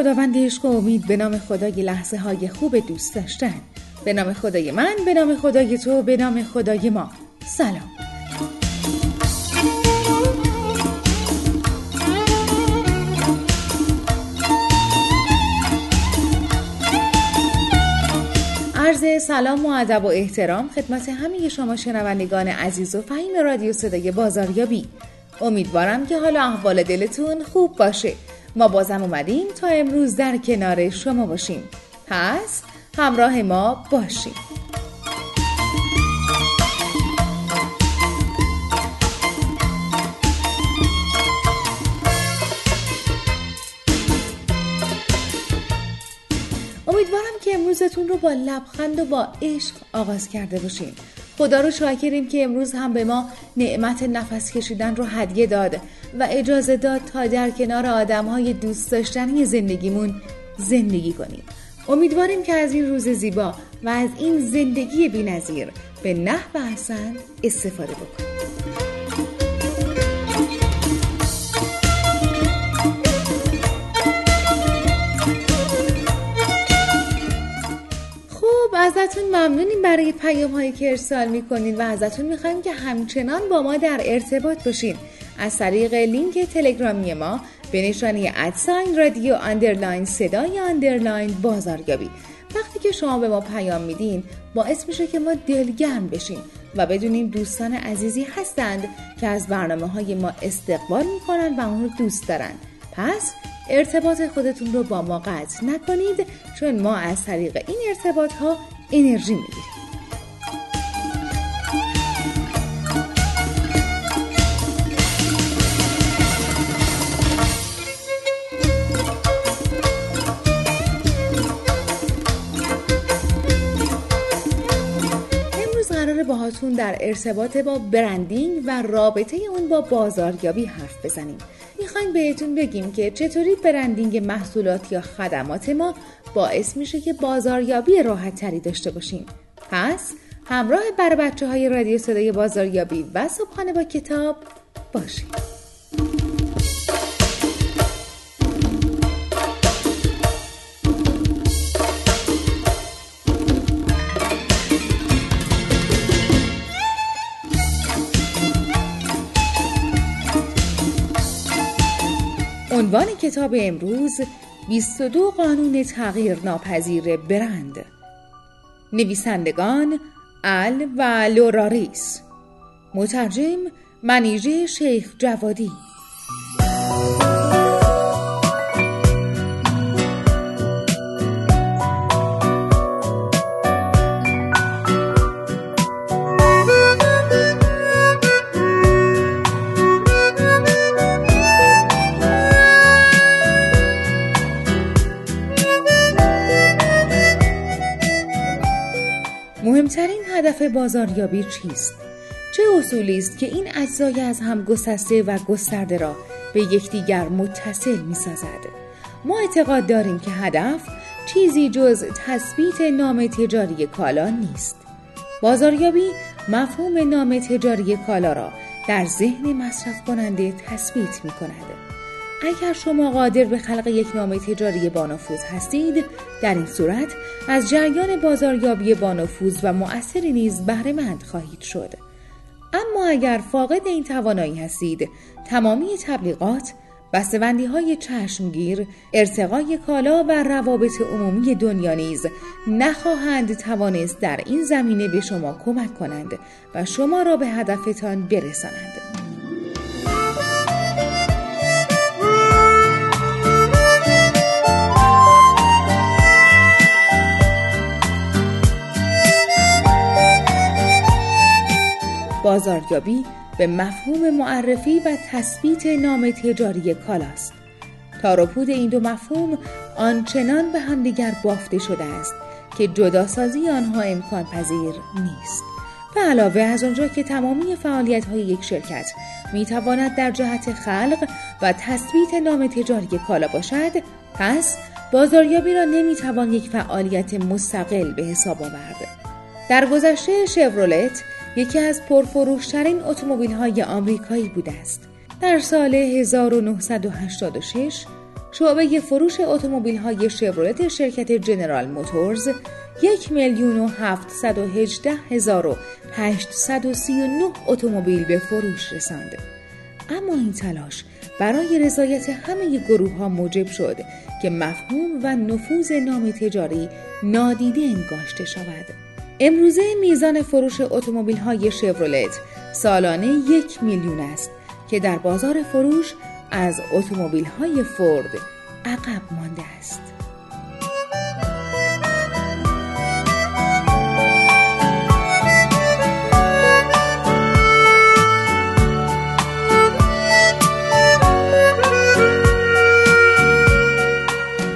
خداوند عشق و امید به نام خدای لحظه های خوب دوست داشتن. به نام خدای من به نام خدای تو به نام خدای ما. سلام. عرض سلام و ادب و احترام خدمت همه شما شنوندگان عزیز و فهیم رادیو صدای بازاریابی. امیدوارم که حالا احوال دلتون خوب باشه. ما بازم اومدیم تا امروز در کنار شما باشیم. پس همراه ما باشیم. امیدوارم که امروزتون رو با لبخند و با عشق آغاز کرده باشین. خدا رو شاکریم که امروز هم به ما نعمت نفس کشیدن رو هدیه داد و اجازه داد تا در کنار آدم های دوست داشتنی زندگیمون زندگی کنیم. امیدواریم که از این روز زیبا و از این زندگی بینظیر به نحو حسن استفاده بکنیم. ممنونیم برای پیام هایی که ارسال می‌کنید و ازتون می‌خوایم که همچنان با ما در ارتباط باشین. از طریق لینک تلگرامی ما به نشانی at sign رادیو underline صدای underline بازاریابی. وقتی که شما به ما پیام میدین باعث میشه که ما دلگرم بشیم و بدونیم دوستان عزیزی هستند که از برنامه های ما استقبال می‌کنن و اون رو دوست دارن. پس ارتباط خودتون رو با ما قطع نکنید چون ما از طریق این ارتباط ها انرژی می‌گیریم باهاتون در ارتباط با برندینگ و رابطه اون با بازاریابی حرف بزنیم. می‌خوایم بهتون بگیم که چطوری برندینگ محصولات یا خدمات ما باعث میشه که بازاریابی راحت تری داشته باشیم. پس همراه بر بچه های رادیو صدای بازاریابی و صبحانه با کتاب باشید. عنوان کتاب امروز 22 قانون تغییر ناپذیر برند. نویسندگان ال و لوراریس مترجم منیژه شیخ جوادی. مهمترین هدف بازاریابی چیست؟ چه اصولی است که این اجزای از هم گسسته و گسترده را به یکدیگر متصل می سازد؟ ما اعتقاد داریم که هدف چیزی جز تثبیت نام تجاری کالا نیست. بازاریابی مفهوم نام تجاری کالا را در ذهن مصرف کننده تثبیت می کند. اگر شما قادر به خلق یک نام تجاری بانفوذ هستید در این صورت از جریان بازاریابی بانفوذ و مؤثری نیز بهره مند خواهید شد. اما اگر فاقد این توانایی هستید تمامی تبلیغات بسته‌بندی های چشمگیر ارتقای کالا و روابط عمومی دنیا نیز نخواهند توانست در این زمینه به شما کمک کنند و شما را به هدفتان برسانند. بازاریابی به مفهوم معرفی و تثبیت نام تجاری کالاست. تاروپود این دو مفهوم آنچنان به همدیگر بافته شده است که جداسازی آنها امکان پذیر نیست. و علاوه از آنجا که تمامی فعالیت های یک شرکت می تواند در جهت خلق و تثبیت نام تجاری کالا باشد پس بازاریابی را نمی توان یک فعالیت مستقل به حساب آورد. در گذشته شورولت یکی از پرفروشترین اتومبیل های آمریکایی بوده است در سال 1986 شعبه فروش اتومبیل های شورولت شرکت جنرال موتورز یک میلیون و هفتصد و هجده هزار و هشتصد و سی و نه اتومبیل به فروش رساند. اما این تلاش برای رضایت همه گروه ها موجب شد که مفهوم و نفوذ نام تجاری نادیده انگاشته شود. امروزه میزان فروش اتومبیل های شورولت سالانه یک میلیون است که در بازار فروش از اتومبیل های فورد عقب مانده است.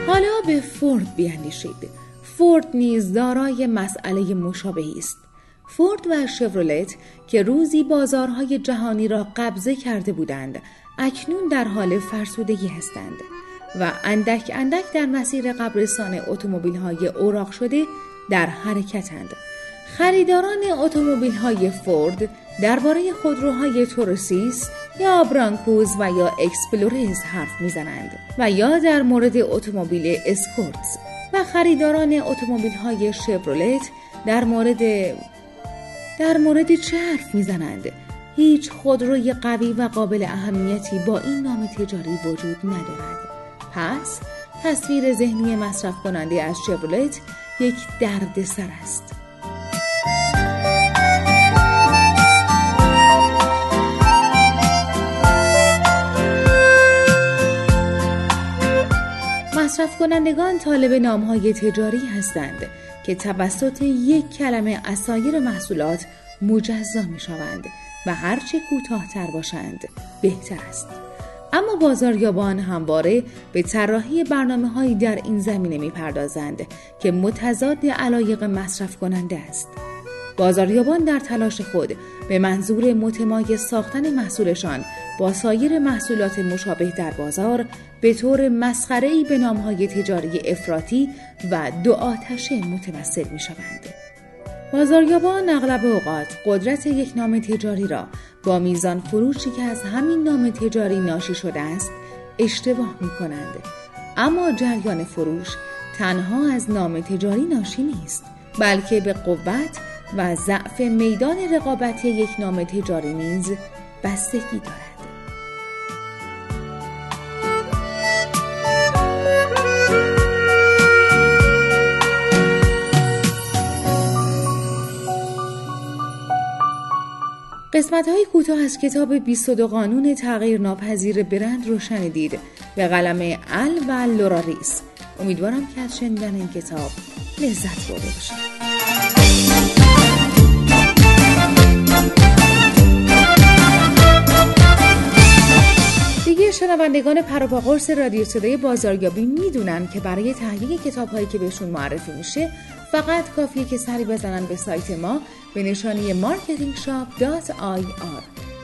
حالا به فورد بیاندیشید. فورد نیز دارای مسئله مشابهی است. فورد و شورولت که روزی بازارهای جهانی را قبضه کرده بودند اکنون در حال فرسودگی هستند و اندک اندک در مسیر قبرستان اتومبیل های اوراق شده در حرکتند. خریداران اتومبیل های فورد درباره خودروهای Tauruses یا Broncos و یا Explorers حرف می‌زنند و یا در مورد اتومبیل Escorts و خریداران اتومبیل های شورولت در مورد در مورد چه حرف می‌زنند؟ هیچ خودروی قوی و قابل اهمیتی با این نام تجاری وجود ندارد. پس تصویر ذهنی مصرف کننده از شورولت یک دردسر است. مصرف کنندگان طالب نامهای تجاری هستند که توسط یک کلمه اسایر محصولات مجزا می شوند و هرچه کوتاهتر باشند بهتر است. اما بازاریابان همواره به طراحی برنامه هایی در این زمینه می پردازند که متضاد علایق مصرف کننده است. بازاریابان در تلاش خود به منظور متمایز ساختن محصولشان با سایر محصولات مشابه در بازار به طور مسخره‌ای به نامهای تجاری افراطی و دو آتشه متوسل می شوند. بازاریابان اغلب اوقات قدرت یک نام تجاری را با میزان فروشی که از همین نام تجاری ناشی شده است اشتباه می کنند. اما جریان فروش تنها از نام تجاری ناشی نیست بلکه به قوت و ضعف میدان رقابتی یک نام تجاری نیز بستگی دارد. قسمت های کوتاه از کتاب 22 قانون تغییر ناپذیر برند رو شنیدید به قلم ال و لوراریس امیدوارم که از شنیدن این کتاب لذت برده باشید شنوندگان پروپا قرص رادیو صدای بازاریابی می‌دونن که برای تهیه کتاب هایی که بهشون معرفی میشه فقط کافیه که سری بزنن به سایت ما به نشانی marketingshop.ir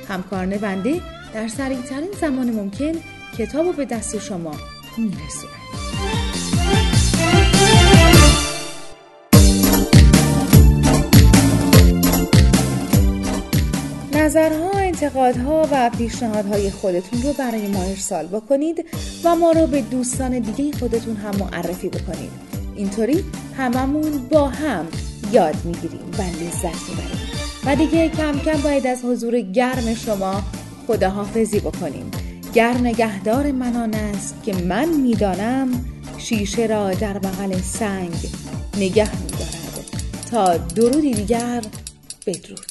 همکاران بنده در سریع ترین زمان ممکن کتاب رو به دست شما میرسونن. نظرها، انتقادها و پیشنهادهای خودتون رو برای ما ارسال بکنید و ما رو به دوستان دیگه خودتون هم معرفی بکنید. اینطوری هممون با هم یاد می‌گیریم و لذت می‌بریم. و دیگه کم کم باید از حضور گرم شما خداحافظی بکنیم. گر نگهدار منان است که من می‌دانم شیشه را در بغل سنگ نگه میدارد. تا درودی دیگر بدرود.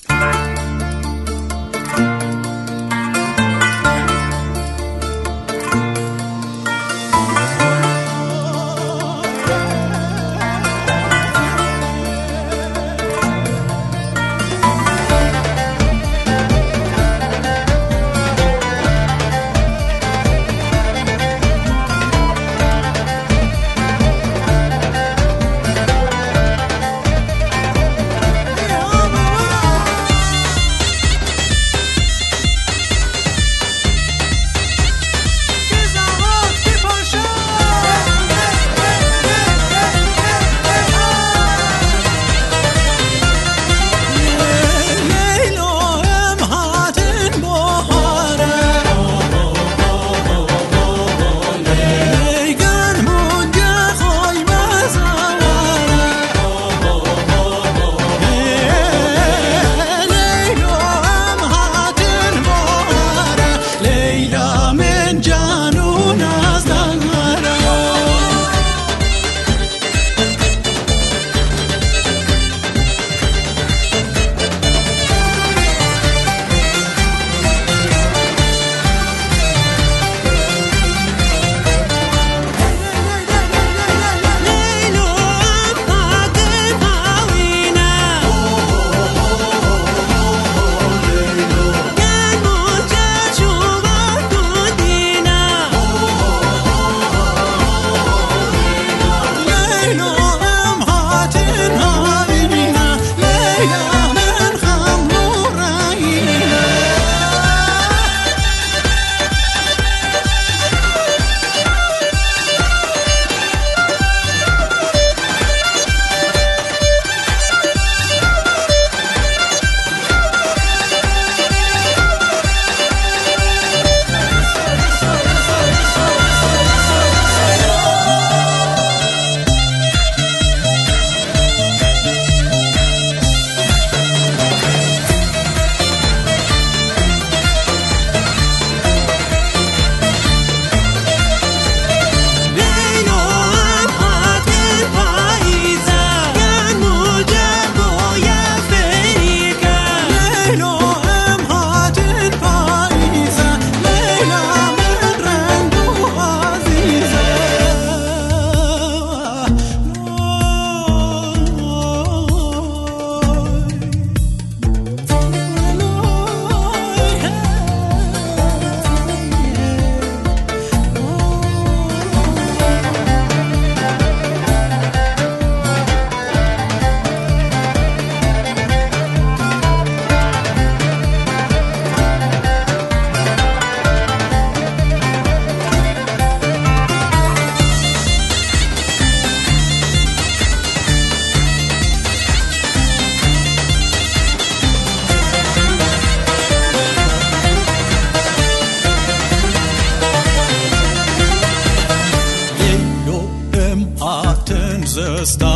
sister.